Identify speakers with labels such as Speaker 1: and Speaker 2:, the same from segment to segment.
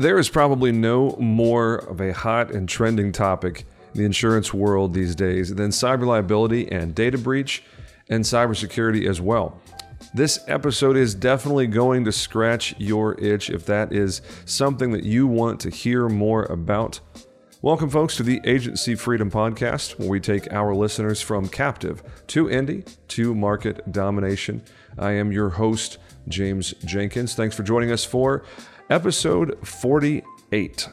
Speaker 1: There is probably no more of a hot and trending topic in the insurance world these days than cyber liability and data breach and cybersecurity as well. This episode is definitely going to scratch your itch if that is something that you want to hear more about. Welcome, folks, to the Agency Freedom Podcast, where we take our listeners from captive to indie to market domination. I am your host, James Jenkins. Thanks for joining us for episode 48.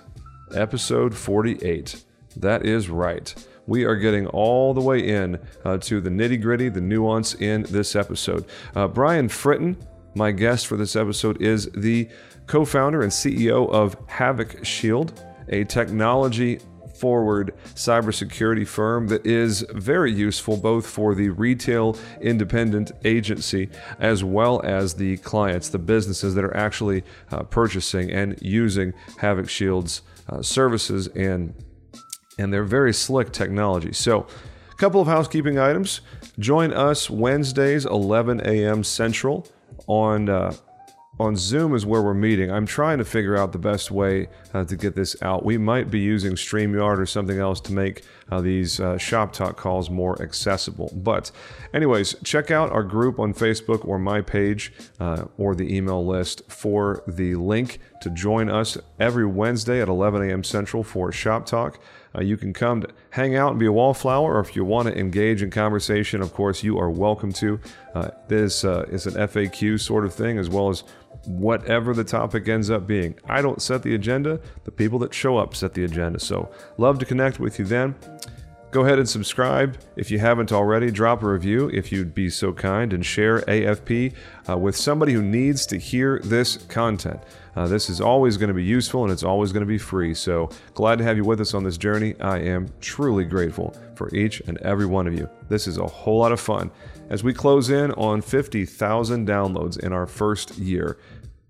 Speaker 1: Episode 48. That is right. We are getting all the way in uh, to the nitty gritty, the nuance in this episode. Uh, Brian Fritton, my guest for this episode, is the co founder and CEO of Havoc Shield, a technology forward cybersecurity firm that is very useful both for the retail independent agency as well as the clients, the businesses that are actually uh, purchasing and using Havoc Shield's uh, services and and they're very slick technology. So, a couple of housekeeping items. Join us Wednesdays 11 a.m. Central on uh, on Zoom is where we're meeting. I'm trying to figure out the best way uh, to get this out. We might be using StreamYard or something else to make uh, these uh, shop talk calls more accessible. But, anyways, check out our group on Facebook or my page uh, or the email list for the link to join us every Wednesday at 11 a.m. Central for Shop Talk. Uh, you can come to hang out and be a wallflower, or if you want to engage in conversation, of course, you are welcome to. Uh, this uh, is an FAQ sort of thing, as well as whatever the topic ends up being. I don't set the agenda, the people that show up set the agenda. So, love to connect with you then. Go ahead and subscribe if you haven't already. Drop a review if you'd be so kind and share AFP uh, with somebody who needs to hear this content. Uh, this is always going to be useful and it's always going to be free. So glad to have you with us on this journey. I am truly grateful for each and every one of you. This is a whole lot of fun as we close in on 50,000 downloads in our first year.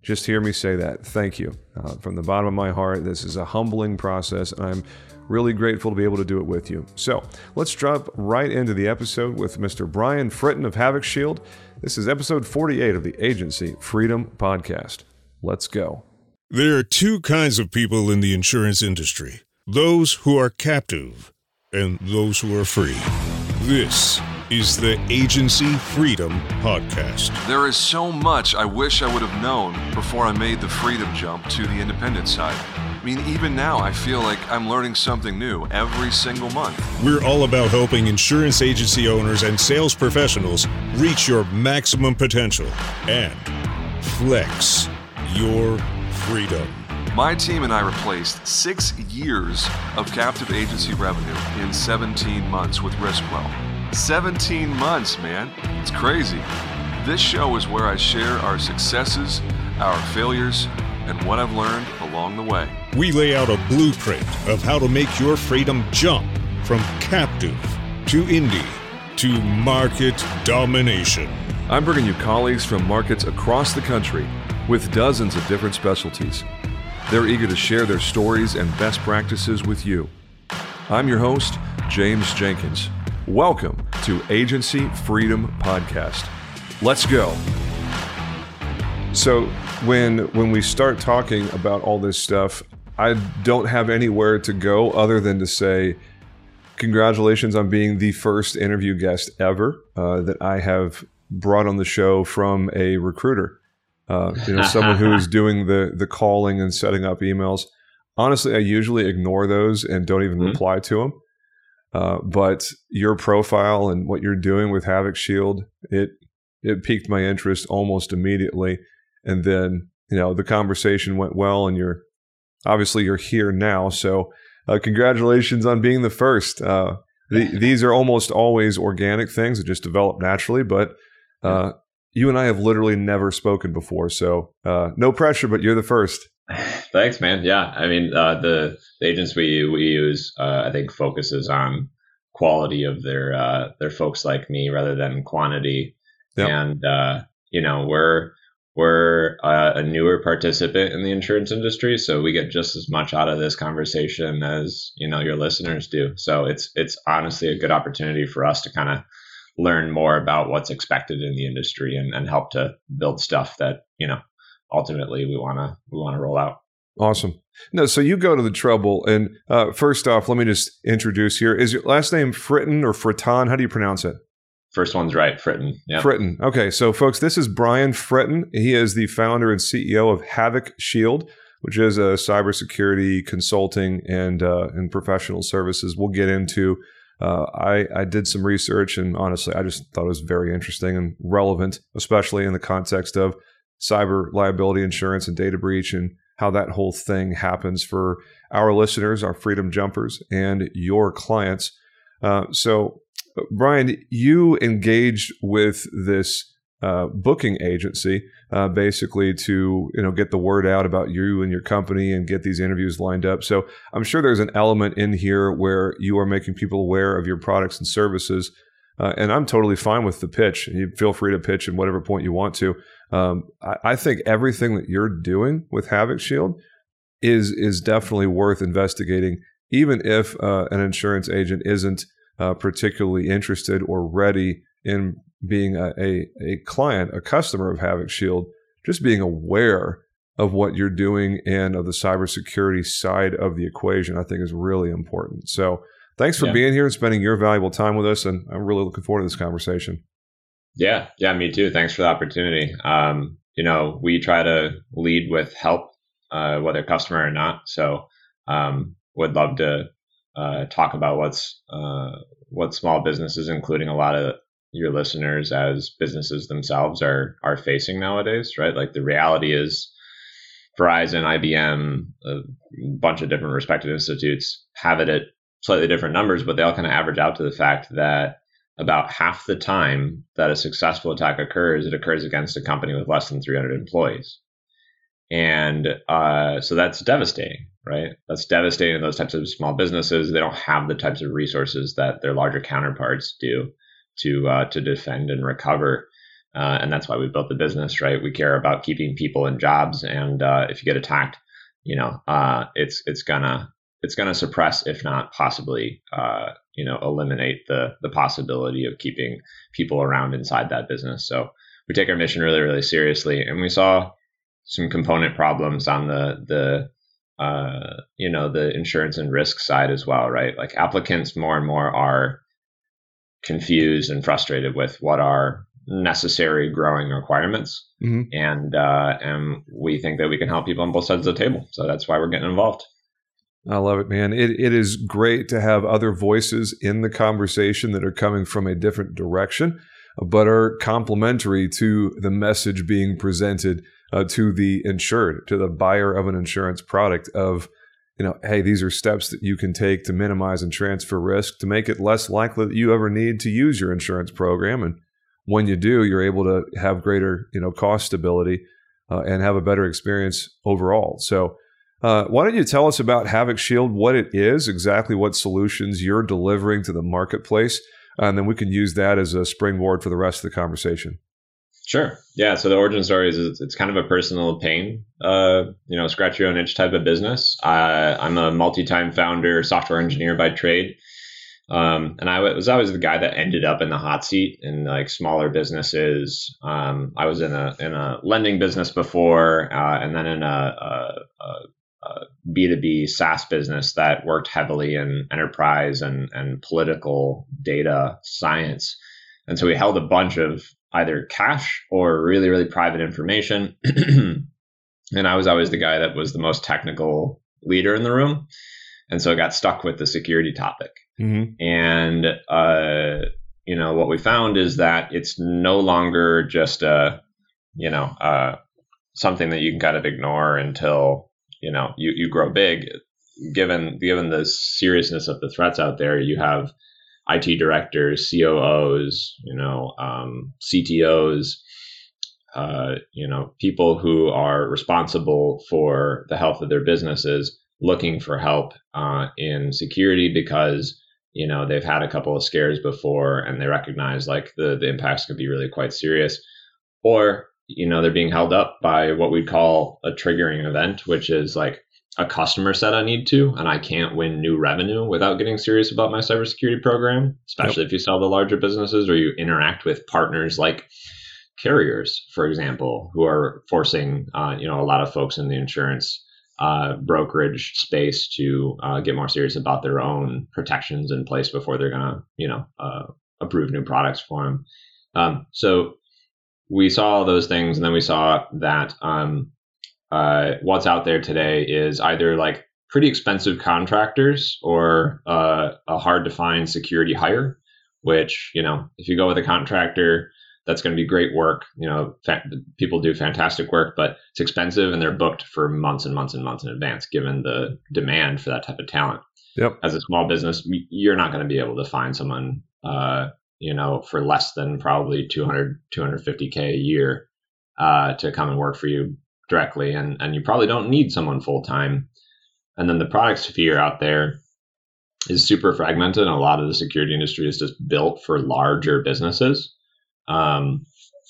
Speaker 1: Just hear me say that. Thank you. Uh, from the bottom of my heart, this is a humbling process, and I'm really grateful to be able to do it with you. So let's drop right into the episode with Mr. Brian Fritton of Havoc Shield. This is episode 48 of the Agency Freedom Podcast. Let's go.
Speaker 2: There are two kinds of people in the insurance industry those who are captive and those who are free. This is the Agency Freedom Podcast.
Speaker 1: There is so much I wish I would have known before I made the freedom jump to the independent side. I mean, even now, I feel like I'm learning something new every single month.
Speaker 2: We're all about helping insurance agency owners and sales professionals reach your maximum potential and flex your freedom.
Speaker 1: My team and I replaced six years of captive agency revenue in 17 months with RiskWell. 17 months, man. It's crazy. This show is where I share our successes, our failures, and what I've learned along the way.
Speaker 2: We lay out a blueprint of how to make your freedom jump from captive to indie to market domination.
Speaker 1: I'm bringing you colleagues from markets across the country with dozens of different specialties. They're eager to share their stories and best practices with you. I'm your host, James Jenkins. Welcome to Agency Freedom Podcast. Let's go. So, when when we start talking about all this stuff, I don't have anywhere to go other than to say congratulations on being the first interview guest ever uh, that I have brought on the show from a recruiter. Uh, you know, someone who is doing the the calling and setting up emails. Honestly, I usually ignore those and don't even mm-hmm. reply to them. Uh, but your profile and what you're doing with Havoc Shield, it it piqued my interest almost immediately. And then you know the conversation went well, and you're obviously you're here now. So uh, congratulations on being the first. Uh, the, these are almost always organic things that just develop naturally, but uh, you and I have literally never spoken before. So uh, no pressure, but you're the first.
Speaker 3: Thanks, man. Yeah, I mean, uh, the, the, agents we we use, uh, I think, focuses on quality of their uh, their folks like me rather than quantity. Yep. And uh, you know, we're we're uh, a newer participant in the insurance industry, so we get just as much out of this conversation as you know your listeners do. So it's it's honestly a good opportunity for us to kind of learn more about what's expected in the industry and, and help to build stuff that you know ultimately we want to we want to roll out.
Speaker 1: Awesome. No, so you go to the trouble, and uh, first off, let me just introduce here. Is your last name Fritton or Fritton? How do you pronounce it?
Speaker 3: First one's right, Fritton.
Speaker 1: Yeah. Fritton. Okay, so folks, this is Brian Fritton. He is the founder and CEO of Havoc Shield, which is a cybersecurity consulting and uh, and professional services. We'll get into. Uh, I I did some research, and honestly, I just thought it was very interesting and relevant, especially in the context of cyber liability insurance and data breach and how that whole thing happens for our listeners, our freedom jumpers, and your clients. Uh, so, Brian, you engaged with this uh, booking agency uh, basically to you know get the word out about you and your company and get these interviews lined up. So I'm sure there's an element in here where you are making people aware of your products and services. Uh, and I'm totally fine with the pitch. You feel free to pitch at whatever point you want to. Um, I, I, think everything that you're doing with Havoc Shield is is definitely worth investigating, even if uh, an insurance agent isn't uh, particularly interested or ready in being a, a, a client, a customer of Havoc Shield. Just being aware of what you're doing and of the cybersecurity side of the equation, I think, is really important. So, thanks for yeah. being here and spending your valuable time with us. And I'm really looking forward to this conversation.
Speaker 3: Yeah, yeah, me too. Thanks for the opportunity. Um, you know, we try to lead with help, uh, whether customer or not. So, um, would love to uh, talk about what's uh, what small businesses, including a lot of your listeners, as businesses themselves, are are facing nowadays. Right, like the reality is, Verizon, IBM, a bunch of different respected institutes have it at slightly different numbers, but they all kind of average out to the fact that about half the time that a successful attack occurs, it occurs against a company with less than 300 employees. And uh, so that's devastating, right? That's devastating those types of small businesses. They don't have the types of resources that their larger counterparts do to uh, to defend and recover. Uh, and that's why we built the business, right? We care about keeping people in jobs, and uh, if you get attacked, you know, uh, it's it's gonna it's gonna suppress, if not possibly, uh, you know eliminate the the possibility of keeping people around inside that business. So we take our mission really really seriously, and we saw some component problems on the the uh, you know the insurance and risk side as well, right? Like applicants more and more are confused and frustrated with what are necessary growing requirements, mm-hmm. and uh, and we think that we can help people on both sides of the table. So that's why we're getting involved.
Speaker 1: I love it, man. It, it is great to have other voices in the conversation that are coming from a different direction, but are complementary to the message being presented uh, to the insured, to the buyer of an insurance product of, you know, hey, these are steps that you can take to minimize and transfer risk to make it less likely that you ever need to use your insurance program. And when you do, you're able to have greater, you know, cost stability uh, and have a better experience overall. So, uh, why don't you tell us about Havoc Shield, what it is, exactly what solutions you're delivering to the marketplace, and then we can use that as a springboard for the rest of the conversation.
Speaker 3: Sure. Yeah. So the origin story is it's, kind of a personal pain, uh, you know, scratch your own itch type of business. Uh, I'm a multi-time founder, software engineer by trade. Um, and I was always the guy that ended up in the hot seat in like smaller businesses. Um, I was in a in a lending business before, uh, and then in a, a, a B2B SaaS business that worked heavily in enterprise and, and political data science. And so we held a bunch of either cash or really, really private information. and I was always the guy that was the most technical leader in the room. And so I got stuck with the security topic. Mm-hmm. And, uh, you know, what we found is that it's no longer just a, you know, uh, something that you can kind of ignore until you know you, you grow big given given the seriousness of the threats out there you have IT directors COOs you know um, CTOs uh, you know people who are responsible for the health of their businesses looking for help uh, in security because you know they've had a couple of scares before and they recognize like the the impacts could be really quite serious. Or you know, they're being held up by what we'd call a triggering event, which is like a customer said I need to, and I can't win new revenue without getting serious about my cybersecurity program, especially yep. if you sell to larger businesses or you interact with partners like carriers, for example, who are forcing, uh, you know, a lot of folks in the insurance uh, brokerage space to uh, get more serious about their own protections in place before they're going to, you know, uh, approve new products for them. Um, so we saw all those things, and then we saw that um, uh, what's out there today is either like pretty expensive contractors or uh, a hard to find security hire. Which you know, if you go with a contractor, that's going to be great work. You know, fa- people do fantastic work, but it's expensive and they're booked for months and months and months in advance, given the demand for that type of talent.
Speaker 1: Yep.
Speaker 3: As a small business, you're not going to be able to find someone, uh, you know, for less than probably 200, 250k a year uh, to come and work for you directly, and and you probably don't need someone full time. And then the product sphere out there is super fragmented, and a lot of the security industry is just built for larger businesses. Um,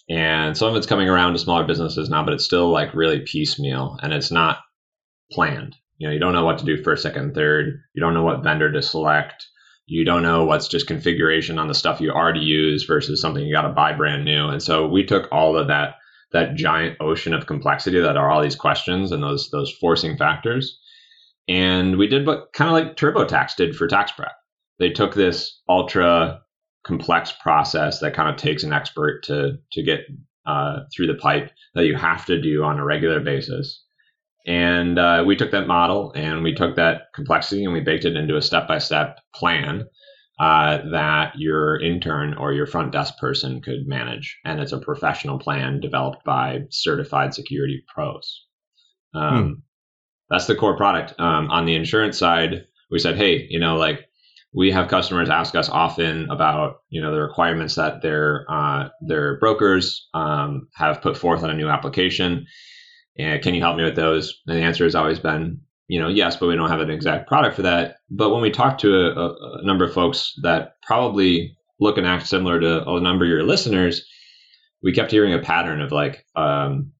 Speaker 3: and some of it's coming around to smaller businesses now, but it's still like really piecemeal and it's not planned. You know, you don't know what to do first, second, third. You don't know what vendor to select. You don't know what's just configuration on the stuff you already use versus something you got to buy brand new. And so we took all of that that giant ocean of complexity that are all these questions and those those forcing factors, and we did what kind of like TurboTax did for tax prep. They took this ultra complex process that kind of takes an expert to to get uh, through the pipe that you have to do on a regular basis. And uh, we took that model and we took that complexity and we baked it into a step by step plan uh, that your intern or your front desk person could manage. And it's a professional plan developed by certified security pros. Um, hmm. That's the core product. Um, on the insurance side, we said, hey, you know, like we have customers ask us often about you know the requirements that their uh, their brokers um, have put forth on a new application and can you help me with those and the answer has always been you know yes but we don't have an exact product for that but when we talk to a, a number of folks that probably look and act similar to a number of your listeners we kept hearing a pattern of like um,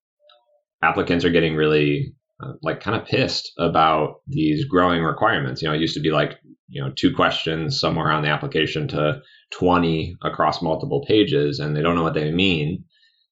Speaker 3: applicants are getting really uh, like kind of pissed about these growing requirements. You know, it used to be like, you know, two questions somewhere on the application to 20 across multiple pages, and they don't know what they mean.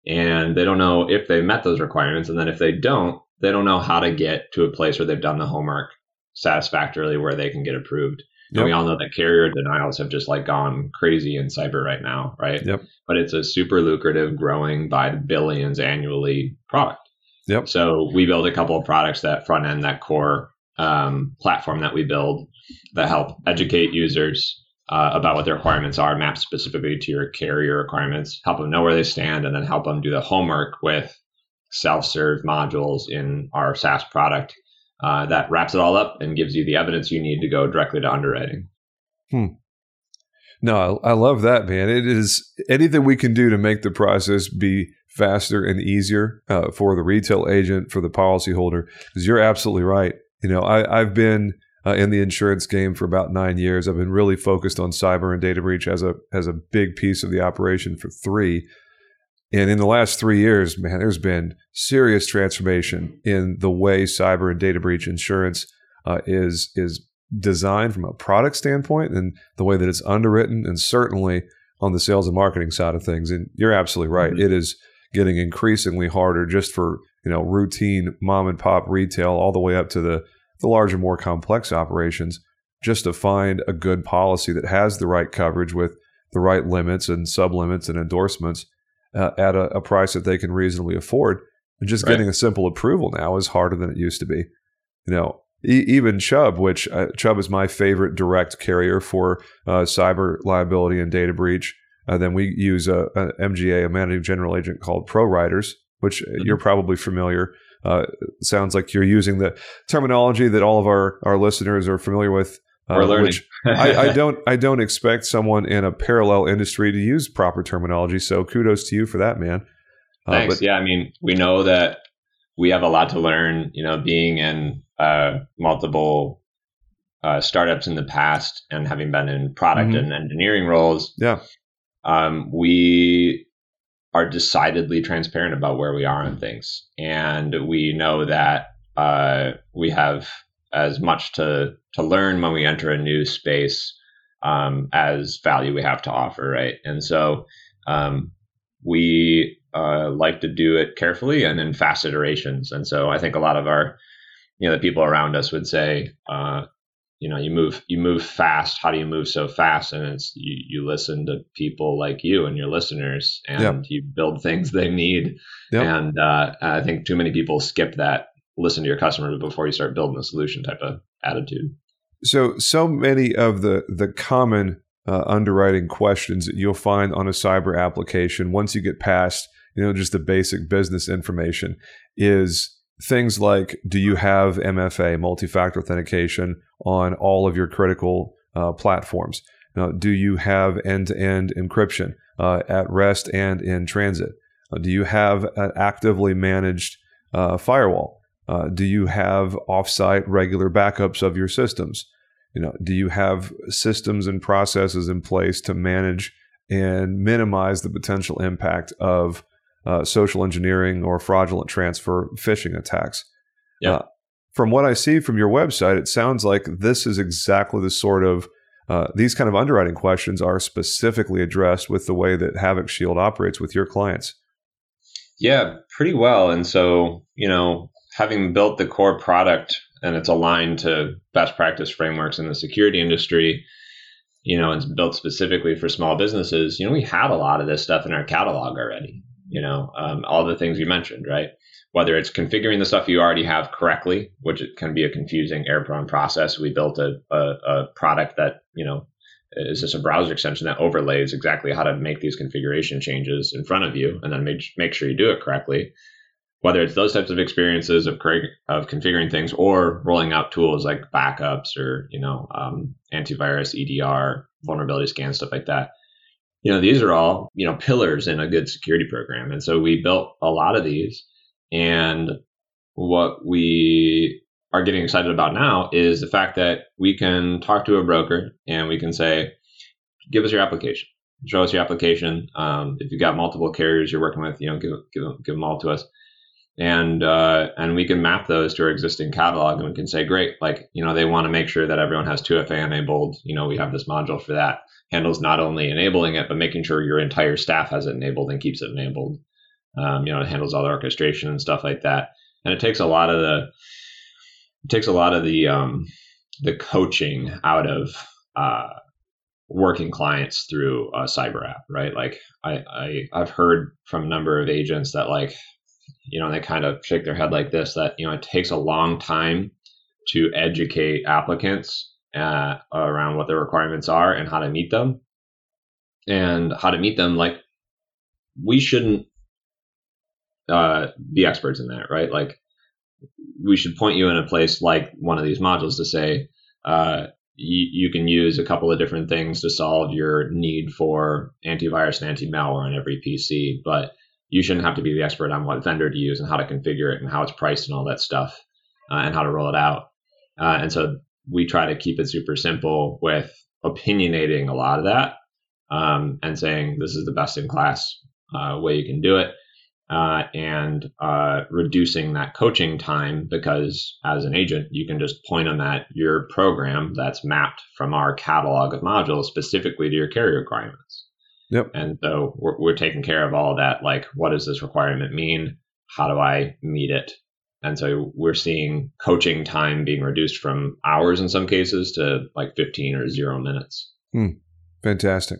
Speaker 3: And they don't know if they met those requirements. And then if they don't, they don't know how to get to a place where they've done the homework satisfactorily where they can get approved. Yep. And we all know that carrier denials have just like gone crazy in cyber right now, right?
Speaker 1: Yep.
Speaker 3: But it's a super lucrative, growing by billions annually product.
Speaker 1: Yep.
Speaker 3: So we build a couple of products that front end that core um, platform that we build that help educate users uh, about what their requirements are, map specifically to your carrier requirements, help them know where they stand, and then help them do the homework with self-serve modules in our SaaS product uh, that wraps it all up and gives you the evidence you need to go directly to underwriting.
Speaker 1: Hmm. No, I, I love that, man. It is anything we can do to make the process be faster and easier uh, for the retail agent, for the policyholder. Because you're absolutely right. You know, I, I've been uh, in the insurance game for about nine years. I've been really focused on cyber and data breach as a as a big piece of the operation for three. And in the last three years, man, there's been serious transformation in the way cyber and data breach insurance uh, is is designed from a product standpoint and the way that it's underwritten, and certainly on the sales and marketing side of things. And you're absolutely right. Mm-hmm. It is getting increasingly harder just for you know routine mom and pop retail all the way up to the the larger more complex operations just to find a good policy that has the right coverage with the right limits and sublimits and endorsements uh, at a, a, price that they can reasonably afford and just right. getting a simple approval now is harder than it used to be you know e- even chubb which uh, chubb is my favorite direct carrier for uh, cyber liability and data breach uh, then we use a, a, MGA, a managing general agent called ProWriters, which uh, mm-hmm. you're probably familiar. Uh, sounds like you're using the terminology that all of our, our listeners are familiar with.
Speaker 3: Uh, We're learning.
Speaker 1: I, I, don't I don't expect someone in a parallel industry to use proper terminology. So kudos to you for that, man.
Speaker 3: Uh, Thanks. But, yeah, I mean, we know that we have a lot to learn. You know, being in uh, multiple startups in the past and having been in product mm-hmm. and engineering roles.
Speaker 1: Yeah
Speaker 3: um, we are decidedly transparent about where we are on things, and we know that uh, we have as much to to learn when we enter a new space um, as value we have to offer, right? And so um, we uh, like to do it carefully and in fast iterations. And so I think a lot of our you know the people around us would say, uh, you know, you move you move fast. How do you move so fast? And it's you you listen to people like you and your listeners, and yep. you build things they need. Yep. And uh, I think too many people skip that. Listen to your customers before you start building a solution type of attitude.
Speaker 1: So so many of the the common uh, underwriting questions that you'll find on a cyber application once you get past you know just the basic business information is things like do you have MFA multi-factor authentication on all of your critical uh, platforms? Now, do you have end-to-end encryption uh, at rest and in transit? Uh, do you have an actively managed uh, firewall uh, do you have offsite regular backups of your systems? You know do you have systems and processes in place to manage and minimize the potential impact of uh, social engineering or fraudulent transfer phishing attacks?
Speaker 3: Yeah. Uh,
Speaker 1: from what i see from your website it sounds like this is exactly the sort of uh, these kind of underwriting questions are specifically addressed with the way that havoc shield operates with your clients.
Speaker 3: Yeah pretty well. And so you know having built the core product and it's aligned to best practice frameworks in the security industry, you know, it's built specifically for small businesses, you know, we had a lot of this stuff in our catalog already, you know, um, all the things you mentioned, right? Whether it's configuring the stuff you already have correctly, which can be a confusing error prone process. We built a, a, a product that, you know, is just a browser extension that overlays exactly how to make these configuration changes in front of you and then make, make sure you do it correctly whether it's those types of experiences of of configuring things or rolling out tools like backups or you know um, antivirus, EDR, vulnerability scan, stuff like that. You know, these are all you know pillars in a good security program, and so we built a lot of these. And what we are getting excited about now is the fact that we can talk to a broker and we can say, "Give us your application." Show us your application. Um, if you've got multiple carriers you're working with, you know, give, give, give them all to us and uh, and we can map those to our existing catalog and we can say great like you know they want to make sure that everyone has 2fa enabled. You know we have this module for that. Handles not only enabling it but making sure your entire staff has it enabled and keeps it enabled. Um, you know it handles all the orchestration and stuff like that. And it takes a lot of the it takes a lot of the um, the coaching out of uh, working clients through a cyber app right? Like I, I i've heard from a number of agents that like you know, they kind of shake their head like this that, you know, it takes a long time to educate applicants uh, around what the requirements are and how to meet them and how to meet them. Like, we shouldn't uh, be experts in that, right? Like, we should point you in a place like one of these modules to say, uh, you, you, can use a couple of different things to solve your need for antivirus and anti malware on every PC, but you shouldn't have to be the expert on what vendor to use and how to configure it and how it's priced and all that stuff uh, and how to roll it out. Uh, and so we try to keep it super simple with opinionating a lot of that um, and saying this is the best in class uh, way you can do it. Uh, and uh, reducing that coaching time because as an agent, you can just point them at your program that's mapped from our catalog of modules specifically to your carrier requirements.
Speaker 1: Yep.
Speaker 3: And so we're, we're taking care of all of that. Like, what does this requirement mean? How do I meet it? And so we're seeing coaching time being reduced from hours in some cases to like 15 or zero minutes.
Speaker 1: Hmm. Fantastic.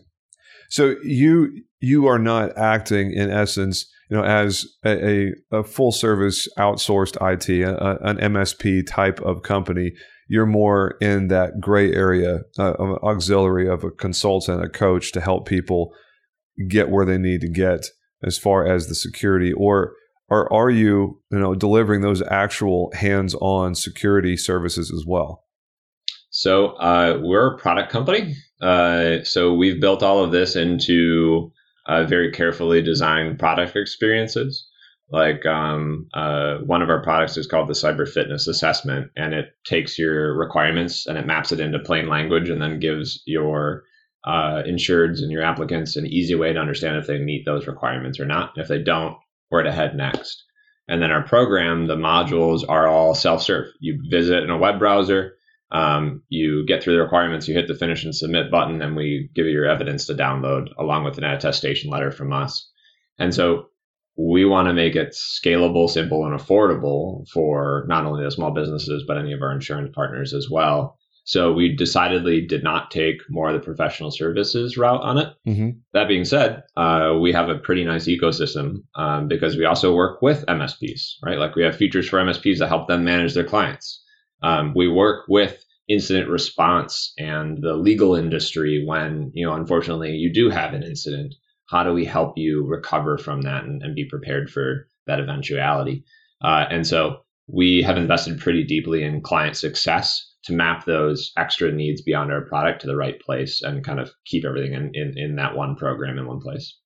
Speaker 1: So you you are not acting in essence, you know, as a, a, full service outsourced IT, a, an MSP type of company. You're more in that gray area, uh, of auxiliary of a consultant, a coach to help people get where they need to get as far as the security, or or are you, you know, delivering those actual hands-on security services as well?
Speaker 3: So uh, we're a product company. Uh, so we've built all of this into uh, very carefully designed product experiences. Like um, uh, one of our products is called the Cyber Fitness Assessment, and it takes your requirements and it maps it into plain language, and then gives your uh, insureds and your applicants an easy way to understand if they meet those requirements or not. If they don't, where to head next. And then our program, the modules are all self-serve. You visit in a web browser, um, you get through the requirements, you hit the finish and submit button, and we give you your evidence to download along with an attestation letter from us. And so we want to make it scalable, simple, and affordable for not only the small businesses, but any of our insurance partners as well. So we decidedly did not take more of the professional services route on it. Mm-hmm. That being said, uh, we have a pretty nice ecosystem um, because we also work with MSPs, right? Like we have features for MSPs that help them manage their clients. Um, we work with incident response and the legal industry when, you know, unfortunately you do have an incident. How do we help you recover from that and, and be prepared for that eventuality? Uh, and so we have invested pretty deeply in client success to map those extra needs beyond our product to the right place and kind of keep everything in, in, in that one program in one place.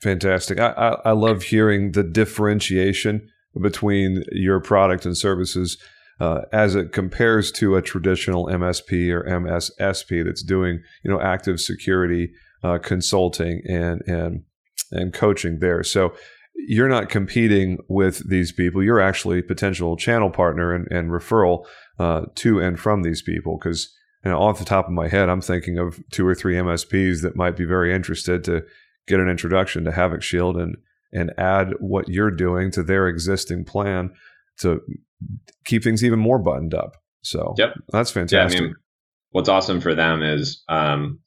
Speaker 1: Fantastic. I, I, I love hearing the differentiation between your product and services uh, as it compares to a traditional MSP or MSSP that's doing you know active security uh, consulting and and and coaching there. So you're not competing with these people. You're actually potential channel partner and, and referral uh, to and from these people. Because you know, off the top of my head, I'm thinking of two or three MSPs that might be very interested to get an introduction to Havoc Shield and and add what you're doing to their existing plan to keep things even more buttoned up. So
Speaker 3: yep.
Speaker 1: that's fantastic.
Speaker 3: Yeah, I mean, what's awesome for them is um,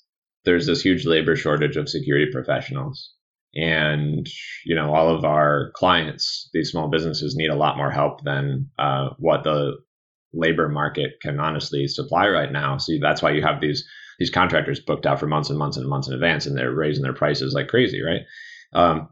Speaker 3: there's this huge labor shortage of security professionals. And you know all of our clients these small businesses need a lot more help than uh, what the labor market can honestly supply right now. So that's why you have these these contractors booked out for months and months and months in advance and they're raising their prices like crazy right? Um,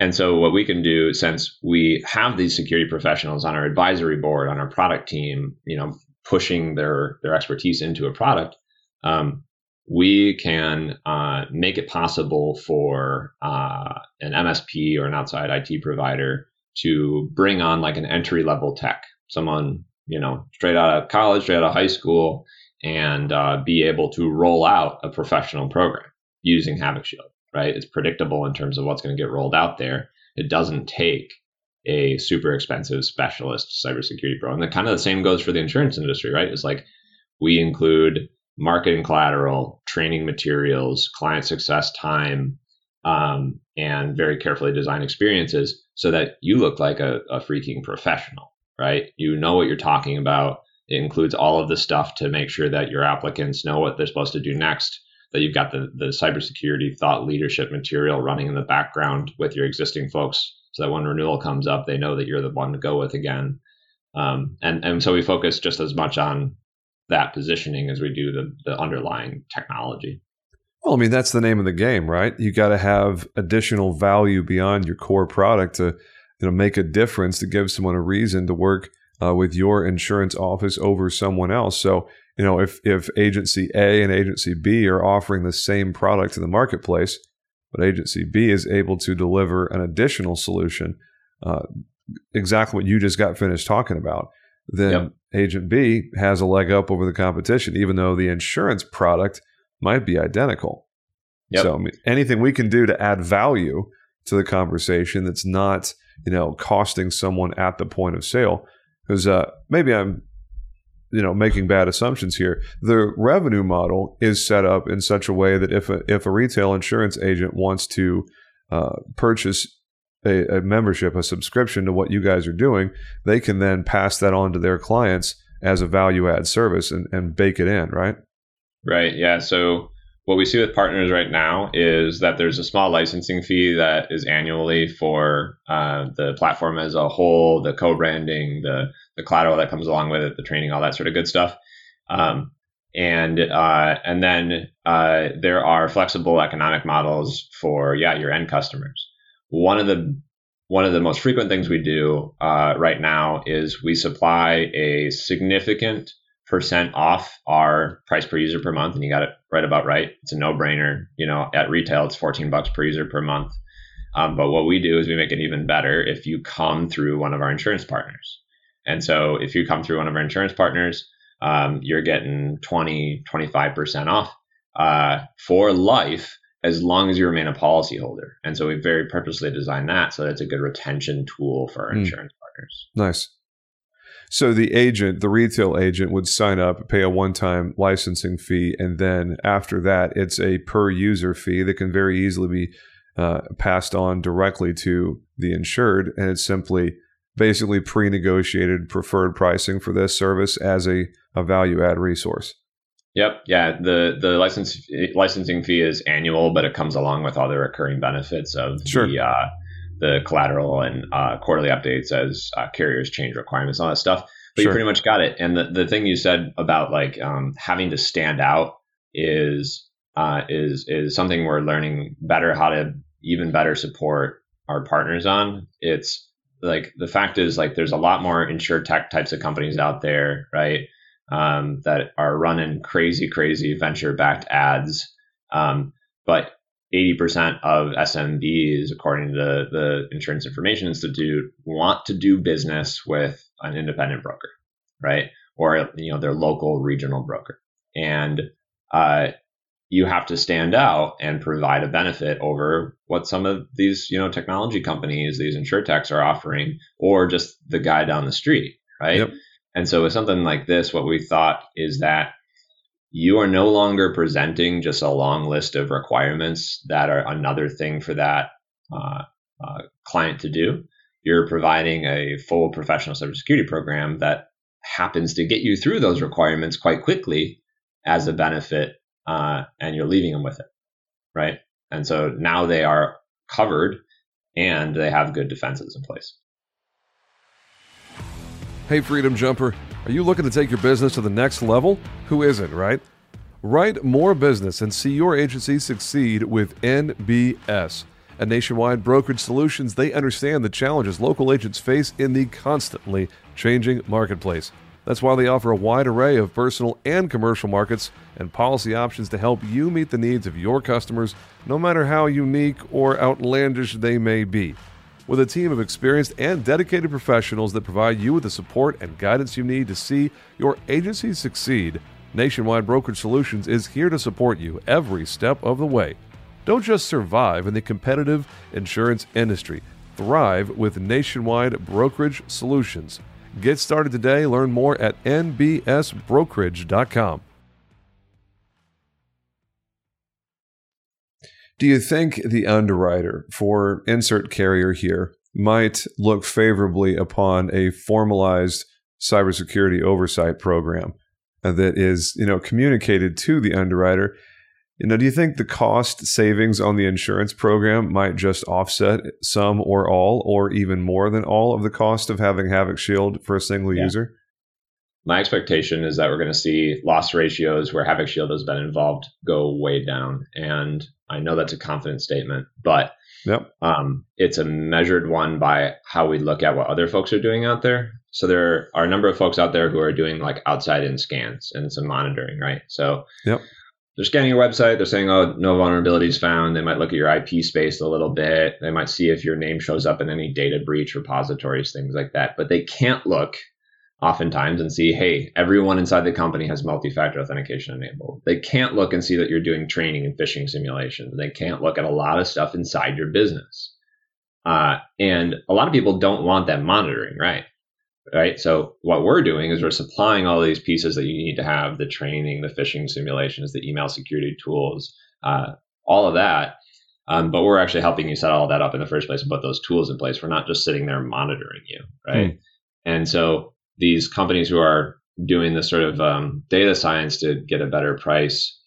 Speaker 3: and so what we can do since we have these security professionals on our advisory board on our product team you know pushing their their expertise into a product um, we can uh, make it possible for uh, an MSP or an outside IT provider to bring on like an entry level tech, someone you know straight out of college, straight out of high school, and uh, be able to roll out a professional program using Havoc Shield. Right, it's predictable in terms of what's going to get rolled out there. It doesn't take a super expensive specialist cybersecurity pro, and the kind of the same goes for the insurance industry. Right, it's like we include marketing collateral, training materials, client success time, um, and very carefully designed experiences so that you look like a, a freaking professional, right? You know what you're talking about. It includes all of the stuff to make sure that your applicants know what they're supposed to do next, that you've got the, the cybersecurity thought leadership material running in the background with your existing folks so that when renewal comes up, they know that you're the one to go with again. Um, and, and so we focus just as much on that positioning as we do the, the underlying technology.
Speaker 1: Well, I mean, that's the name of the game, right? You got to have additional value beyond your core product to you know make a difference to give someone a reason to work uh, with your insurance office over someone else. So, you know, if if agency A and agency B are offering the same product to the marketplace, but agency B is able to deliver an additional solution, uh, exactly what you just got finished talking about, then yep. Agent B has a leg up over the competition, even though the insurance product might be identical. Yep. So I mean, anything we can do to add value to the conversation that's not, you know, costing someone at the point of sale. Because uh, maybe I'm, you know, making bad assumptions here. The revenue model is set up in such a way that if a if a retail insurance agent wants to uh, purchase a, a membership, a subscription to what you guys are doing, they can then pass that on to their clients as a value add service and, and bake it in, right?
Speaker 3: Right. Yeah. So what we see with partners right now is that there's a small licensing fee that is annually for uh, the platform as a whole, the co-branding, the the collateral that comes along with it, the training, all that sort of good stuff. Um, and uh, and then uh, there are flexible economic models for yeah your end customers one of the one of the most frequent things we do uh, right now is we supply a significant percent off our price per user per month, and you got it right about right. It's a no brainer. You know, at retail, it's 14 bucks per user per month. Um, but what we do is we make it even better if you come through one of our insurance partners. And so if you come through one of our insurance partners, um, you're getting 20, 25% off uh, for life as long as you remain a policyholder. And so we very purposely designed that so that's a good retention tool for our mm. insurance partners.
Speaker 1: Nice. So the agent, the retail agent, would sign up, pay a one-time licensing fee, and then after that, it's a per user fee that can very easily be uh, passed on directly to the insured, and it's simply basically pre-negotiated preferred pricing for this service as a, a value add resource.
Speaker 3: Yep. Yeah. The the license licensing fee is annual, but it comes along with all the recurring benefits of sure. the uh, the collateral and uh, quarterly updates as uh, carriers change requirements, all that stuff. But sure. you pretty much got it. And the, the thing you said about like um, having to stand out is uh, is is something we're learning better how to even better support our partners on. It's like the fact is like there's a lot more insure tech types of companies out there, right? Um, that are running crazy, crazy venture backed ads. Um, but 80% of SMBs, according to the Insurance Information Institute, want to do business with an independent broker, right? Or you know their local regional broker, and uh, you have to stand out and provide a benefit over what some of these you know technology companies, these insurtechs are offering, or just the guy down the street, right? Yep. And so with something like this, what we thought is that you are no longer presenting just a long list of requirements that are another thing for that uh, uh, client to do. You're providing a full professional cybersecurity program that happens to get you through those requirements quite quickly as a benefit, uh, and you're leaving them with it, right? And so now they are covered and they have good defenses in place.
Speaker 1: Hey, Freedom Jumper, are you looking to take your business to the next level? Who isn't, right? Write more business and see your agency succeed with NBS. At Nationwide Brokerage Solutions, they understand the challenges local agents face in the constantly changing marketplace. That's why they offer a wide array of personal and commercial markets and policy options to help you meet the needs of your customers, no matter how unique or outlandish they may be. With a team of experienced and dedicated professionals that provide you with the support and guidance you need to see your agency succeed, Nationwide Brokerage Solutions is here to support you every step of the way. Don't just survive in the competitive insurance industry, thrive with Nationwide Brokerage Solutions. Get started today. Learn more at nbsbrokerage.com. Do you think the underwriter for insert carrier here might look favorably upon a formalized cybersecurity oversight program that is, you know, communicated to the underwriter you know, do you think the cost savings on the insurance program might just offset some or all, or even more than all of the cost of having Havoc Shield for a single yeah. user?
Speaker 3: My expectation is that we're going to see loss ratios where Havoc Shield has been involved go way down. And I know that's a confident statement, but yep. um, it's a measured one by how we look at what other folks are doing out there. So there are a number of folks out there who are doing like outside in scans and some monitoring, right? So yep they're scanning your website. They're saying, oh, no vulnerabilities found. They might look at your IP space a little bit. They might see if your name shows up in any data breach repositories, things like that. But they can't look oftentimes and see, hey, everyone inside the company has multi factor authentication enabled. They can't look and see that you're doing training and phishing simulations. They can't look at a lot of stuff inside your business. Uh, and a lot of people don't want that monitoring, right? right? So what we're doing is we're supplying all these pieces that you need to have the training, the phishing simulations, the email security tools, uh, all of that. Um, but we're actually helping you set all that up in the first place and put those tools in place. We're not just sitting there monitoring you, right? Hmm. And so these companies who are doing this sort of um, data science to get a better price,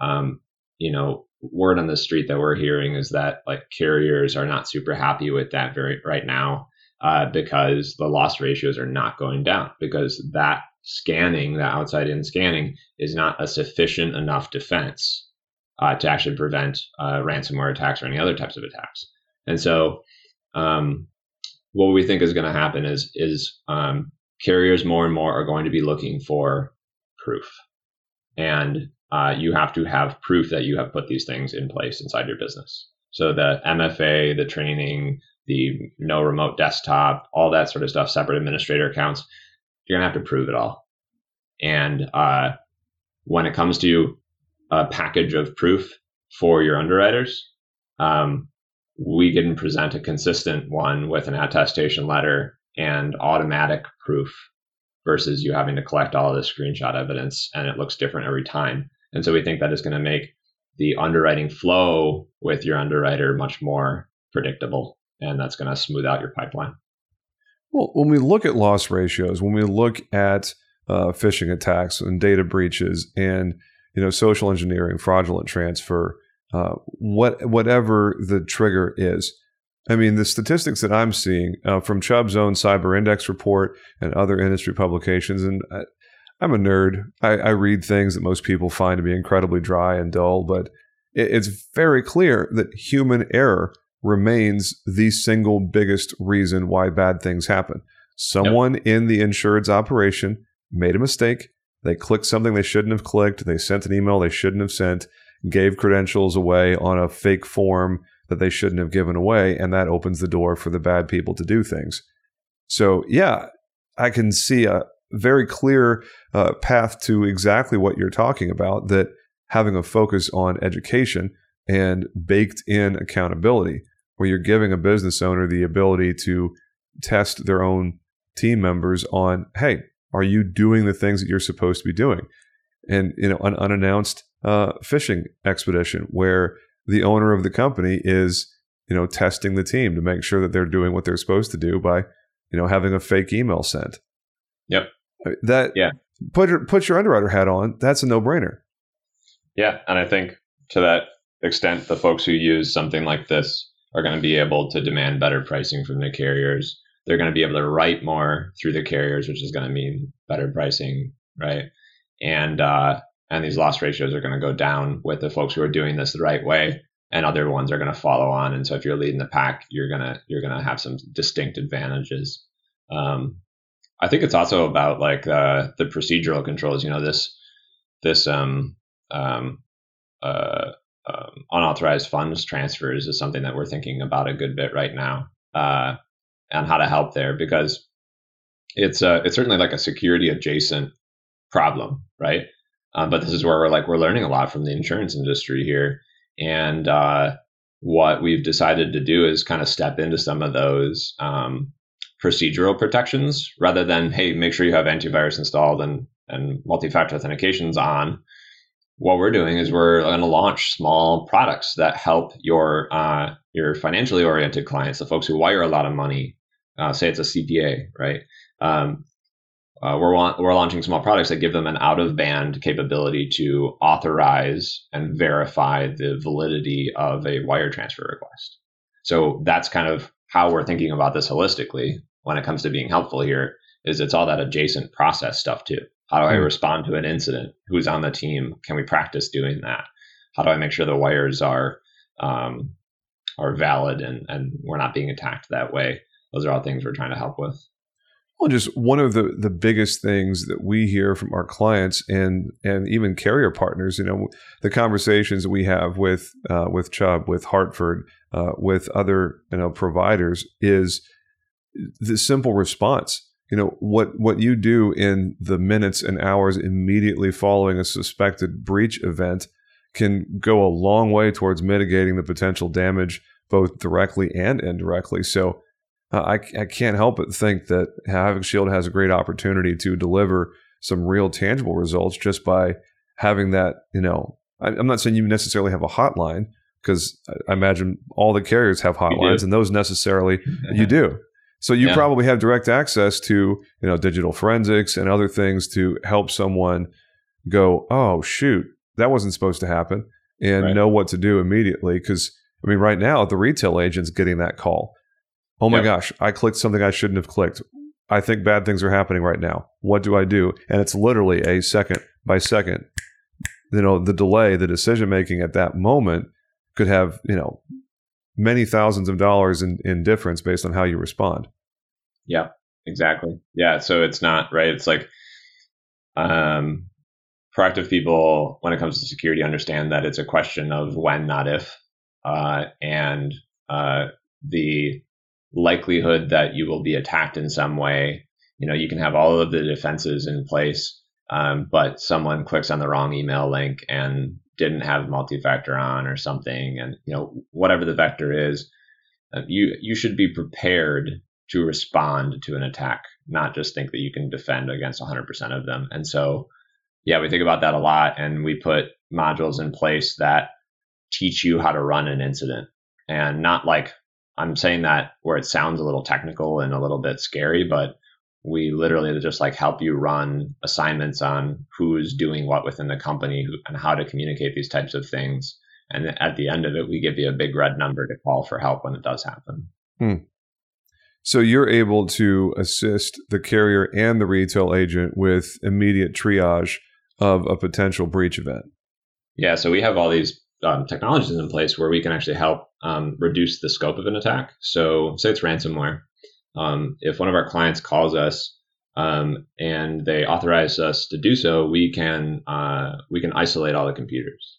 Speaker 3: um, you know, word on the street that we're hearing is that like carriers are not super happy with that very right now uh, because the loss ratios are not going down because that scanning, that outside in scanning, is not a sufficient enough defense uh, to actually prevent uh, ransomware attacks or any other types of attacks. And so, um, what we think is going to happen is is um, carriers more and more are going to be looking for proof, and uh, you have to have proof that you have put these things in place inside your business. So the MFA, the training, the no remote desktop, all that sort of stuff, separate administrator accounts. You're gonna have to prove it all. And uh, when it comes to a package of proof for your underwriters, um, we can present a consistent one with an attestation letter and automatic proof versus you having to collect all of this screenshot evidence and it looks different every time. And so we think that is going to make the underwriting flow with your underwriter much more predictable, and that's going to smooth out your pipeline.
Speaker 1: Well, when we look at loss ratios, when we look at uh, phishing attacks and data breaches, and you know social engineering, fraudulent transfer, uh, what whatever the trigger is. I mean, the statistics that I'm seeing uh, from Chubb's own Cyber Index report and other industry publications, and I, am a nerd. I, I, read things that most people find to be incredibly dry and dull, but it, it's very clear that human error remains the single biggest reason why bad things happen. Someone yep. in the insured's operation made a mistake. They clicked something they shouldn't have clicked. They sent an email they shouldn't have sent, gave credentials away on a fake form that they shouldn't have given away. And that opens the door for the bad people to do things. So, yeah, I can see a very clear uh, path to exactly what you're talking about that having a focus on education and baked in accountability, where you're giving a business owner the ability to test their own team members on, hey, are you doing the things that you're supposed to be doing? And you know, an unannounced uh, phishing expedition where the owner of the company is you know testing the team to make sure that they're doing what they're supposed to do by you know having a fake email sent.
Speaker 3: Yep.
Speaker 1: That yeah. Put your put your underwriter hat on. That's a no brainer.
Speaker 3: Yeah, and I think to that extent, the folks who use something like this are going to be able to demand better pricing from the carriers. They're going to be able to write more through the carriers, which is going to mean better pricing, right? And uh, and these loss ratios are going to go down with the folks who are doing this the right way, and other ones are going to follow on. And so if you're leading the pack, you're gonna you're gonna have some distinct advantages. Um, I think it's also about like uh, the procedural controls. You know, this this um, um, uh, um, unauthorized funds transfers is something that we're thinking about a good bit right now, uh, and how to help there because it's uh, it's certainly like a security adjacent problem, right? Um, but this is where we're like we're learning a lot from the insurance industry here, and uh, what we've decided to do is kind of step into some of those um, procedural protections rather than hey make sure you have antivirus installed and and multi-factor authentications on what we're doing is we're going to launch small products that help your uh, your financially oriented clients, the folks who wire a lot of money. Uh, say it's a CPA, right? Um, uh, we're we're launching small products that give them an out of band capability to authorize and verify the validity of a wire transfer request. So that's kind of how we're thinking about this holistically when it comes to being helpful here. Is it's all that adjacent process stuff too. How do I hmm. respond to an incident? Who's on the team? Can we practice doing that? How do I make sure the wires are um, are valid and and we're not being attacked that way? Those are all things we're trying to help with.
Speaker 1: Well, just one of the the biggest things that we hear from our clients and and even carrier partners, you know, the conversations we have with uh, with Chubb, with Hartford, uh, with other you know providers is the simple response. You know what what you do in the minutes and hours immediately following a suspected breach event can go a long way towards mitigating the potential damage both directly and indirectly. So uh, I, I can't help but think that Havoc Shield has a great opportunity to deliver some real tangible results just by having that you know I, am not saying you necessarily have a hotline because I imagine all the carriers have hotlines and those necessarily you do so you yeah. probably have direct access to you know digital forensics and other things to help someone go, oh shoot, that wasn't supposed to happen, and right. know what to do immediately. Because I mean, right now the retail agent's getting that call. Oh my yep. gosh, I clicked something I shouldn't have clicked. I think bad things are happening right now. What do I do? And it's literally a second by second. You know, the delay, the decision making at that moment could have, you know, many thousands of dollars in, in difference based on how you respond.
Speaker 3: Yeah, exactly. Yeah. So it's not right. It's like um, proactive people, when it comes to security, understand that it's a question of when, not if. Uh, and uh, the likelihood that you will be attacked in some way, you know, you can have all of the defenses in place, um, but someone clicks on the wrong email link and didn't have multi-factor on or something, and you know whatever the vector is, uh, you you should be prepared to respond to an attack, not just think that you can defend against 100% of them. And so, yeah, we think about that a lot, and we put modules in place that teach you how to run an incident. And not like I'm saying that where it sounds a little technical and a little bit scary, but we literally just like help you run assignments on who's doing what within the company and how to communicate these types of things. And at the end of it, we give you a big red number to call for help when it does happen.
Speaker 1: Hmm. So you're able to assist the carrier and the retail agent with immediate triage of a potential breach event.
Speaker 3: Yeah, so we have all these um, technologies in place where we can actually help um, reduce the scope of an attack. So, say it's ransomware. Um, if one of our clients calls us um, and they authorize us to do so, we can uh, we can isolate all the computers.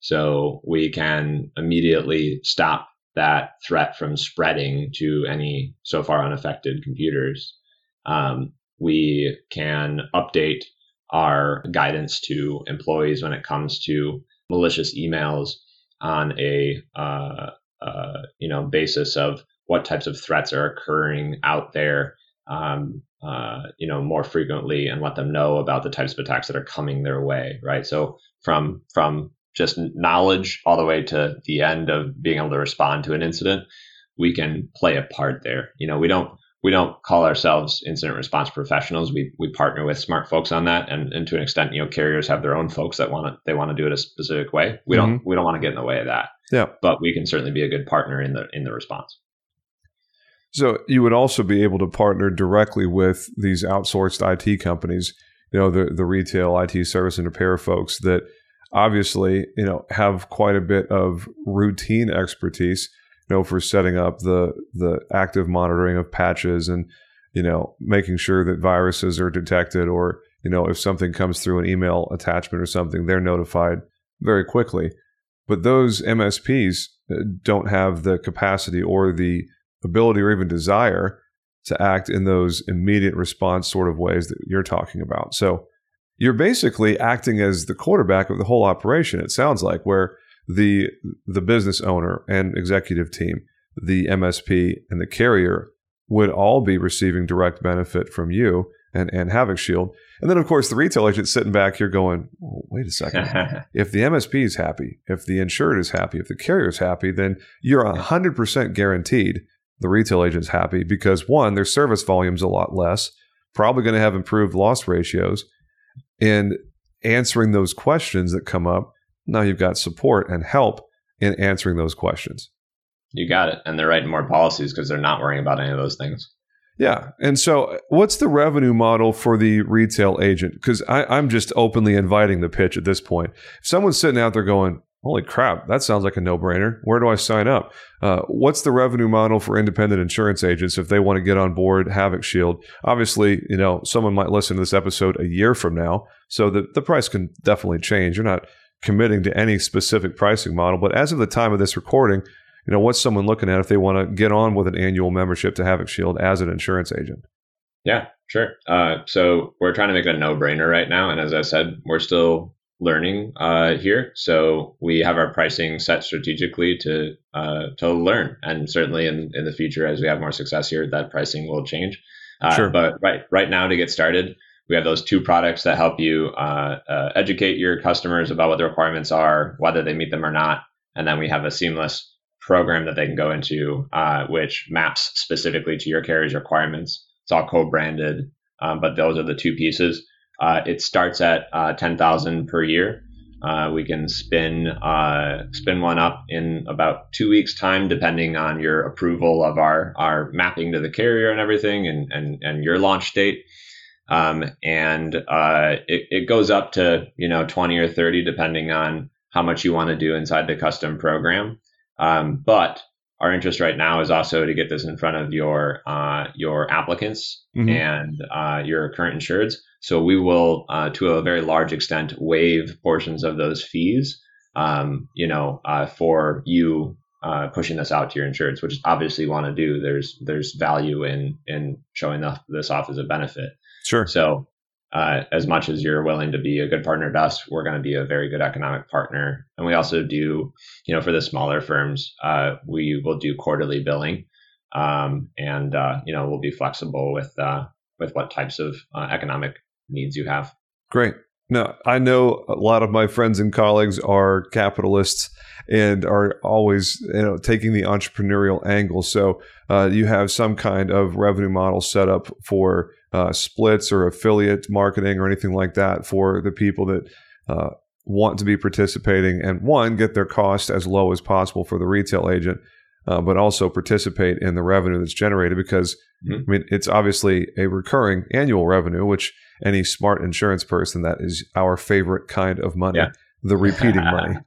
Speaker 3: So we can immediately stop that threat from spreading to any so far unaffected computers. Um, we can update our guidance to employees when it comes to malicious emails on a uh, uh, you know basis of what types of threats are occurring out there um, uh, you know more frequently and let them know about the types of attacks that are coming their way right? So from from just knowledge all the way to the end of being able to respond to an incident we can play a part there. You know we don't we don't call ourselves incident response professionals. We we partner with smart folks on that, and, and to an extent, you know, carriers have their own folks that want to they want to do it a specific way. We mm-hmm. don't we don't want to get in the way of that.
Speaker 1: Yeah,
Speaker 3: but we can certainly be a good partner in the in the response.
Speaker 1: So you would also be able to partner directly with these outsourced IT companies, you know, the the retail IT service and repair folks that obviously you know have quite a bit of routine expertise know, for setting up the the active monitoring of patches and you know making sure that viruses are detected or you know if something comes through an email attachment or something, they're notified very quickly. But those MSPs uh, don't have the capacity or the ability or even desire to act in those immediate response sort of ways that you're talking about. So you're basically acting as the quarterback of the whole operation. It sounds like where the the business owner and executive team, the MSP and the carrier would all be receiving direct benefit from you and, and Havoc Shield. And then, of course, the retail agent sitting back here going, wait a second. if the MSP is happy, if the insured is happy, if the carrier is happy, then you're 100% guaranteed the retail agent's happy because one, their service volume's a lot less, probably going to have improved loss ratios. And answering those questions that come up now you've got support and help in answering those questions.
Speaker 3: You got it. And they're writing more policies because they're not worrying about any of those things.
Speaker 1: Yeah. And so, what's the revenue model for the retail agent? Because I'm just openly inviting the pitch at this point. If someone's sitting out there going, Holy crap, that sounds like a no brainer. Where do I sign up? Uh, what's the revenue model for independent insurance agents if they want to get on board Havoc Shield? Obviously, you know, someone might listen to this episode a year from now, so the, the price can definitely change. You're not committing to any specific pricing model. But as of the time of this recording, you know, what's someone looking at if they want to get on with an annual membership to Havoc Shield as an insurance agent?
Speaker 3: Yeah, sure. Uh, so we're trying to make it a no-brainer right now, and as I said, we're still learning uh, here. So we have our pricing set strategically to uh, to learn, and certainly in in the future, as we have more success here, that pricing will change. Uh, sure. But right right now, to get started, we have those two products that help you uh, uh, educate your customers about what the requirements are, whether they meet them or not. And then we have a seamless program that they can go into, uh, which maps specifically to your carrier's requirements. It's all co-branded, um, but those are the two pieces. Uh, it starts at uh, 10,000 per year. Uh, we can spin spin one up in about two weeks' time, depending on your approval of our our mapping to the carrier and everything, and and, and your launch date. Um, and uh, it, it goes up to you know 20 or 30 depending on how much you want to do inside the custom program. Um, but our interest right now is also to get this in front of your uh, your applicants mm-hmm. and uh, your current insureds. So we will, uh, to a very large extent, waive portions of those fees. Um, you know, uh, for you uh, pushing this out to your insureds, which is obviously want to do. There's there's value in in showing this off as a benefit.
Speaker 1: Sure.
Speaker 3: So, uh, as much as you're willing to be a good partner to us, we're going to be a very good economic partner. And we also do, you know, for the smaller firms, uh, we will do quarterly billing, um, and uh, you know, we'll be flexible with uh, with what types of uh, economic needs you have.
Speaker 1: Great. No, I know a lot of my friends and colleagues are capitalists and are always you know taking the entrepreneurial angle. So uh, you have some kind of revenue model set up for uh, splits or affiliate marketing or anything like that for the people that uh, want to be participating and one get their cost as low as possible for the retail agent. Uh, but also participate in the revenue that's generated because mm-hmm. I mean it's obviously a recurring annual revenue, which any smart insurance person that is our favorite kind of money, yeah. the repeating money.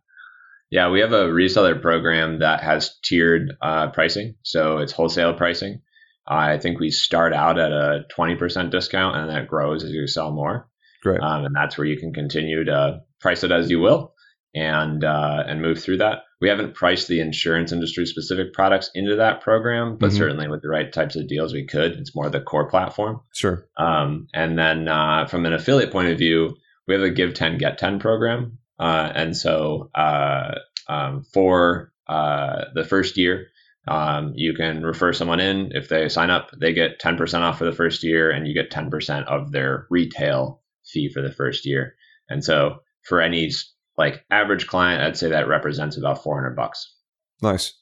Speaker 3: Yeah, we have a reseller program that has tiered uh, pricing. So it's wholesale pricing. I think we start out at a 20% discount and that grows as you sell more.
Speaker 1: Great.
Speaker 3: Um, and that's where you can continue to price it as you will and uh, and move through that. We haven't priced the insurance industry specific products into that program, but mm-hmm. certainly with the right types of deals, we could. It's more the core platform.
Speaker 1: Sure.
Speaker 3: Um, and then uh, from an affiliate point of view, we have a give 10, get 10 program. Uh, and so uh, um, for uh, the first year, um, you can refer someone in. If they sign up, they get 10% off for the first year, and you get 10% of their retail fee for the first year. And so for any like average client, I'd say that represents about 400 bucks.
Speaker 1: Nice.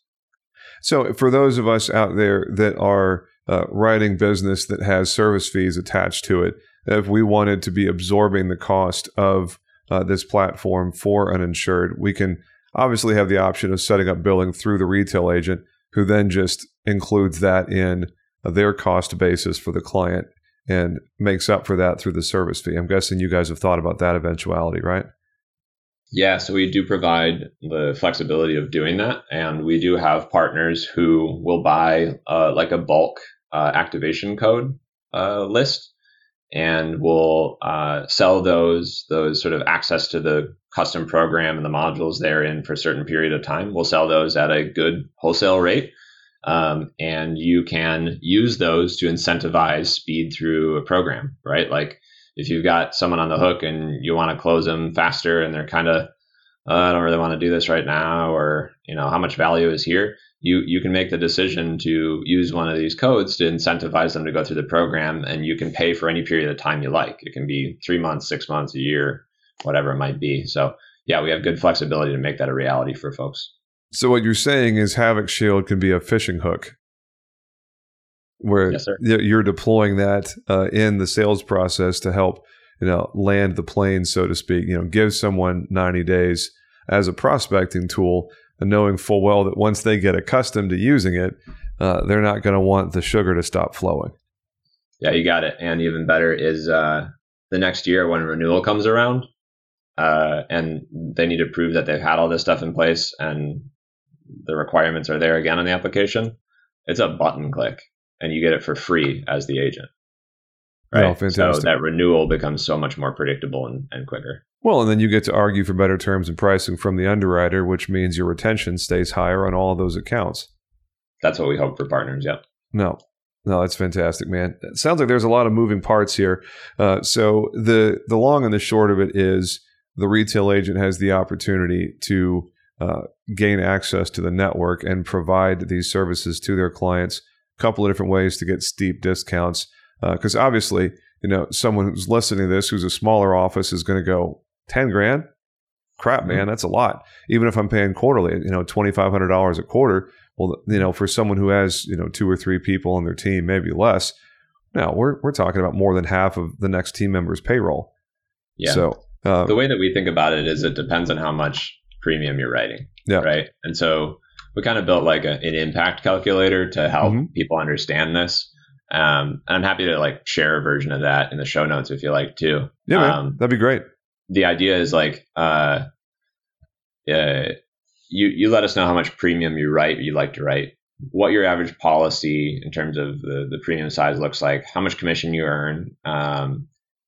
Speaker 1: So for those of us out there that are uh, writing business that has service fees attached to it, if we wanted to be absorbing the cost of uh, this platform for uninsured, we can obviously have the option of setting up billing through the retail agent, who then just includes that in their cost basis for the client and makes up for that through the service fee. I'm guessing you guys have thought about that eventuality, right?
Speaker 3: Yeah, so we do provide the flexibility of doing that. And we do have partners who will buy uh, like a bulk uh, activation code uh, list and will uh, sell those those sort of access to the custom program and the modules therein for a certain period of time. We'll sell those at a good wholesale rate. Um, and you can use those to incentivize speed through a program, right? Like if you've got someone on the hook and you want to close them faster and they're kind of uh, I don't really want to do this right now, or you know how much value is here. You you can make the decision to use one of these codes to incentivize them to go through the program, and you can pay for any period of time you like. It can be three months, six months, a year, whatever it might be. So yeah, we have good flexibility to make that a reality for folks.
Speaker 1: So what you're saying is Havoc Shield can be a fishing hook where yes, you're deploying that uh, in the sales process to help you know land the plane so to speak you know give someone 90 days as a prospecting tool and knowing full well that once they get accustomed to using it uh, they're not going to want the sugar to stop flowing.
Speaker 3: Yeah you got it. And even better is uh, the next year when renewal comes around uh, and they need to prove that they've had all this stuff in place and the requirements are there again on the application it's a button click and you get it for free as the agent. Right. Oh, fantastic. So that renewal becomes so much more predictable and, and quicker.
Speaker 1: Well, and then you get to argue for better terms and pricing from the underwriter, which means your retention stays higher on all of those accounts.
Speaker 3: That's what we hope for partners. Yep.
Speaker 1: No, no, that's fantastic, man. It sounds like there's a lot of moving parts here. Uh, so the the long and the short of it is the retail agent has the opportunity to uh, gain access to the network and provide these services to their clients couple of different ways to get steep discounts. Because uh, obviously, you know, someone who's listening to this who's a smaller office is going to go ten grand. Crap, mm-hmm. man, that's a lot. Even if I'm paying quarterly, you know, twenty five hundred dollars a quarter. Well, you know, for someone who has you know two or three people on their team, maybe less. Now we're we're talking about more than half of the next team member's payroll.
Speaker 3: Yeah. So uh, the way that we think about it is, it depends on how much premium you're writing. Yeah. Right. And so we kind of built like a, an impact calculator to help mm-hmm. people understand this. Um, and I'm happy to like share a version of that in the show notes if you like too.
Speaker 1: Yeah, um, that'd be great.
Speaker 3: The idea is like, uh, uh, you you let us know how much premium you write, you like to write, what your average policy in terms of the the premium size looks like, how much commission you earn, um,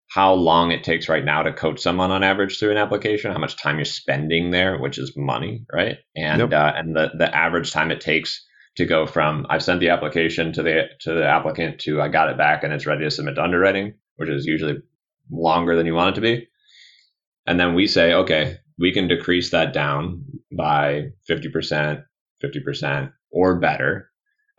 Speaker 3: how long it takes right now to coach someone on average through an application, how much time you're spending there, which is money, right? And yep. uh, and the the average time it takes to go from I've sent the application to the to the applicant to I got it back and it's ready to submit to underwriting, which is usually longer than you want it to be. And then we say, okay, we can decrease that down by 50%, 50% or better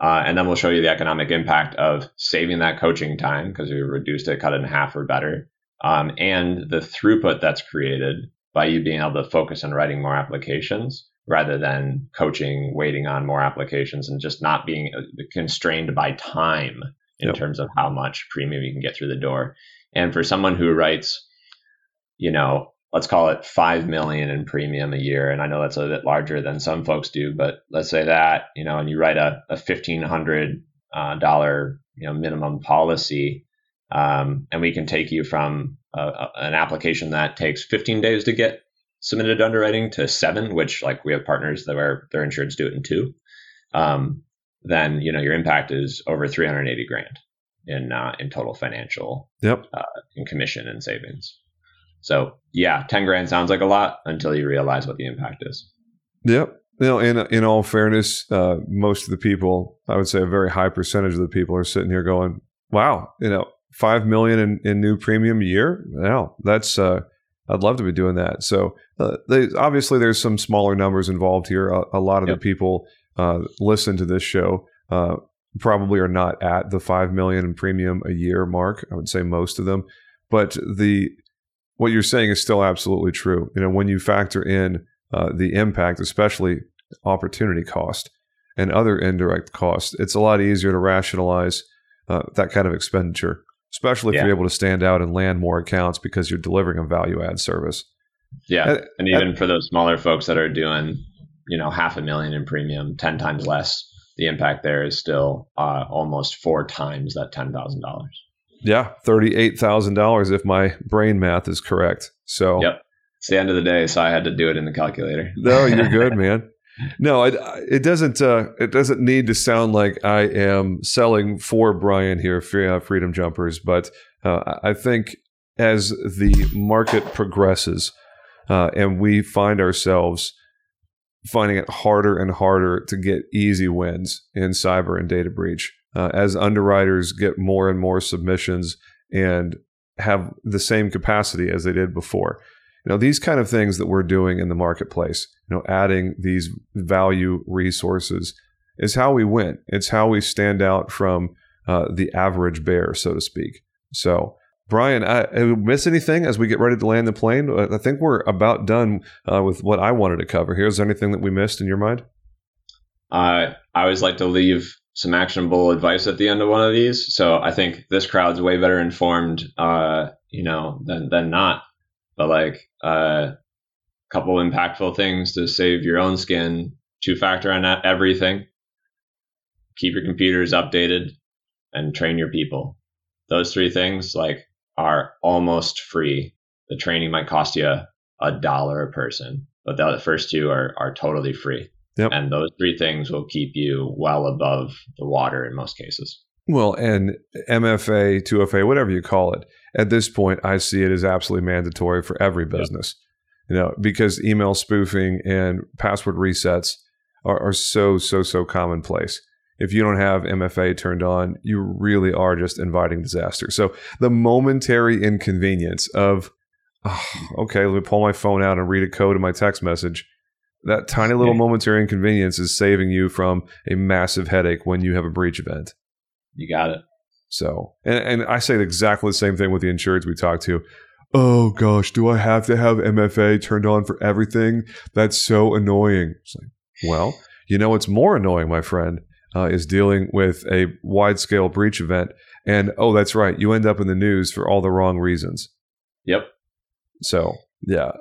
Speaker 3: uh, and then we'll show you the economic impact of saving that coaching time because we reduced it, cut it in half or better, um, and the throughput that's created by you being able to focus on writing more applications rather than coaching, waiting on more applications, and just not being uh, constrained by time in yep. terms of how much premium you can get through the door. And for someone who writes, you know, let's call it five million in premium a year, and I know that's a bit larger than some folks do, but let's say that you know, and you write a, a fifteen hundred uh, dollar you know minimum policy, um, and we can take you from a, a, an application that takes fifteen days to get submitted underwriting to seven, which like we have partners that are their insureds do it in two. Um, then you know your impact is over 380 grand in uh, in total financial
Speaker 1: yep
Speaker 3: uh, in commission and savings so yeah 10 grand sounds like a lot until you realize what the impact is
Speaker 1: yep you know in in all fairness uh, most of the people i would say a very high percentage of the people are sitting here going wow you know 5 million in, in new premium a year wow that's uh I'd love to be doing that. So, uh, they, obviously, there's some smaller numbers involved here. A, a lot of yep. the people uh, listen to this show uh, probably are not at the five million in premium a year mark. I would say most of them, but the what you're saying is still absolutely true. You know, when you factor in uh, the impact, especially opportunity cost and other indirect costs, it's a lot easier to rationalize uh, that kind of expenditure, especially if yeah. you're able to stand out and land more accounts because you're delivering a value add service.
Speaker 3: Yeah, and, and even and, for those smaller folks that are doing you know half a million in premium, ten times less, the impact there is still uh, almost four times that ten thousand dollars.
Speaker 1: Yeah, thirty eight thousand dollars if my brain math is correct. So
Speaker 3: yep, it's the end of the day, so I had to do it in the calculator.
Speaker 1: no, you're good, man. No, it, it doesn't. Uh, it doesn't need to sound like I am selling for Brian here, uh, Freedom Jumpers. But uh, I think as the market progresses uh, and we find ourselves finding it harder and harder to get easy wins in cyber and data breach uh, as underwriters get more and more submissions and have the same capacity as they did before. You know, these kind of things that we're doing in the marketplace, you know, adding these value resources is how we win. It's how we stand out from uh, the average bear, so to speak. So Brian, I, I miss anything as we get ready to land the plane? I think we're about done uh, with what I wanted to cover here. Is there anything that we missed in your mind?
Speaker 3: Uh, I always like to leave some actionable advice at the end of one of these. So I think this crowd's way better informed, uh, you know, than than not. But like a uh, couple impactful things to save your own skin. Two factor on everything. Keep your computers updated and train your people. Those three things, like are almost free. The training might cost you a dollar a person, but the first two are, are totally free. Yep. And those three things will keep you well above the water in most cases.
Speaker 1: Well, and MFA, 2FA, whatever you call it, at this point, I see it as absolutely mandatory for every business. Yep. You know, because email spoofing and password resets are, are so, so, so commonplace if you don't have MFA turned on, you really are just inviting disaster. So the momentary inconvenience of, oh, okay, let me pull my phone out and read a code in my text message. That tiny little momentary inconvenience is saving you from a massive headache when you have a breach event.
Speaker 3: You got it.
Speaker 1: So, and, and I say exactly the same thing with the insureds we talk to. Oh gosh, do I have to have MFA turned on for everything? That's so annoying. Like, well, you know what's more annoying, my friend? uh, is dealing with a wide scale breach event. And oh, that's right, you end up in the news for all the wrong reasons.
Speaker 3: Yep.
Speaker 1: So yeah,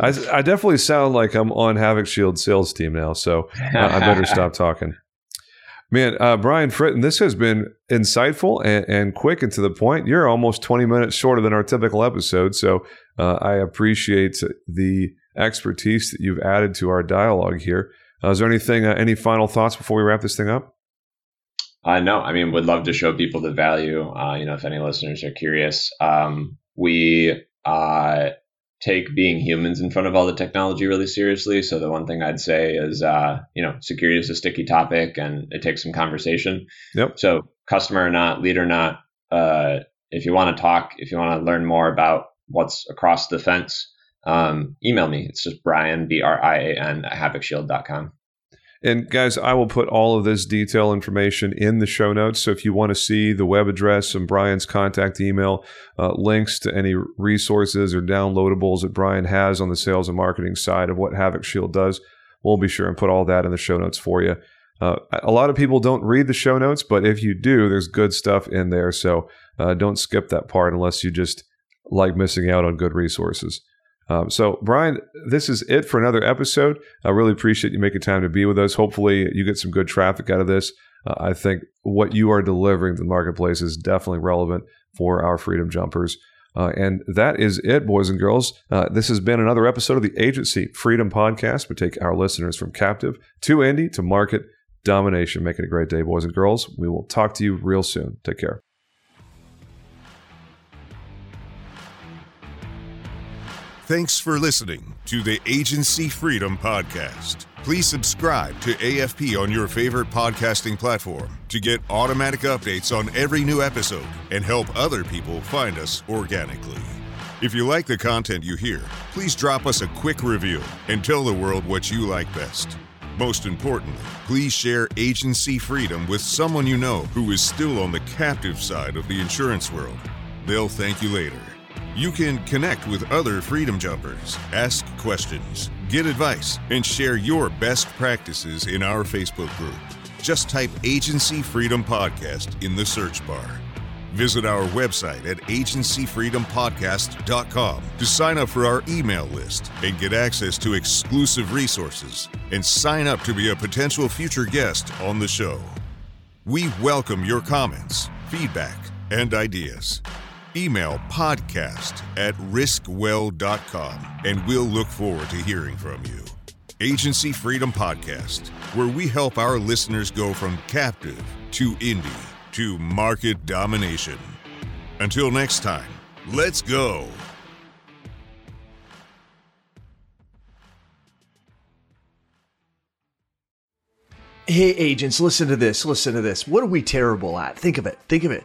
Speaker 1: I, I definitely sound like I'm on Havoc Shield sales team now, so uh, I better stop talking. Man, uh, Brian Fritton, this has been insightful and, and, quick and to the point. You're almost 20 minutes shorter than our typical episode, so uh, I appreciate the expertise that you've added to our dialogue here. Uh, is there anything, uh, any final thoughts before we wrap this thing up?
Speaker 3: Uh, no, I mean, would love to show people the value. Uh, you know, if any listeners are curious, um, we uh, take being humans in front of all the technology really seriously. So the one thing I'd say is, uh, you know, security is a sticky topic and it takes some conversation.
Speaker 1: Yep.
Speaker 3: So customer or not, lead or not, uh, if you want to talk, if you want to learn more about what's across the fence, um, email me. It's just Brian, B R I A N, at havocshield.com.
Speaker 1: And guys, I will put all of this detail information in the show notes. So if you want to see the web address and Brian's contact email, uh, links to any resources or downloadables that Brian has on the sales and marketing side of what Havoc Shield does, we'll be sure and put all that in the show notes for you. Uh, a lot of people don't read the show notes, but if you do, there's good stuff in there. So uh, don't skip that part unless you just like missing out on good resources. Um, so, Brian, this is it for another episode. I really appreciate you making time to be with us. Hopefully, you get some good traffic out of this. Uh, I think what you are delivering to the marketplace is definitely relevant for our freedom jumpers. Uh, and that is it, boys and girls. Uh, this has been another episode of the Agency Freedom Podcast. We take our listeners from captive to indie to market domination. Making a great day, boys and girls. We will talk to you real soon. Take care.
Speaker 2: Thanks for listening to the Agency Freedom Podcast. Please subscribe to AFP on your favorite podcasting platform to get automatic updates on every new episode and help other people find us organically. If you like the content you hear, please drop us a quick review and tell the world what you like best. Most importantly, please share agency freedom with someone you know who is still on the captive side of the insurance world. They'll thank you later. You can connect with other Freedom Jumpers, ask questions, get advice, and share your best practices in our Facebook group. Just type Agency Freedom Podcast in the search bar. Visit our website at agencyfreedompodcast.com to sign up for our email list and get access to exclusive resources and sign up to be a potential future guest on the show. We welcome your comments, feedback, and ideas email podcast at riskwell.com and we'll look forward to hearing from you. Agency Freedom Podcast, where we help our listeners go from captive to indie to market domination. Until next time, let's go.
Speaker 4: Hey, agents, listen to this. Listen to this. What are we terrible at? Think of it. Think of it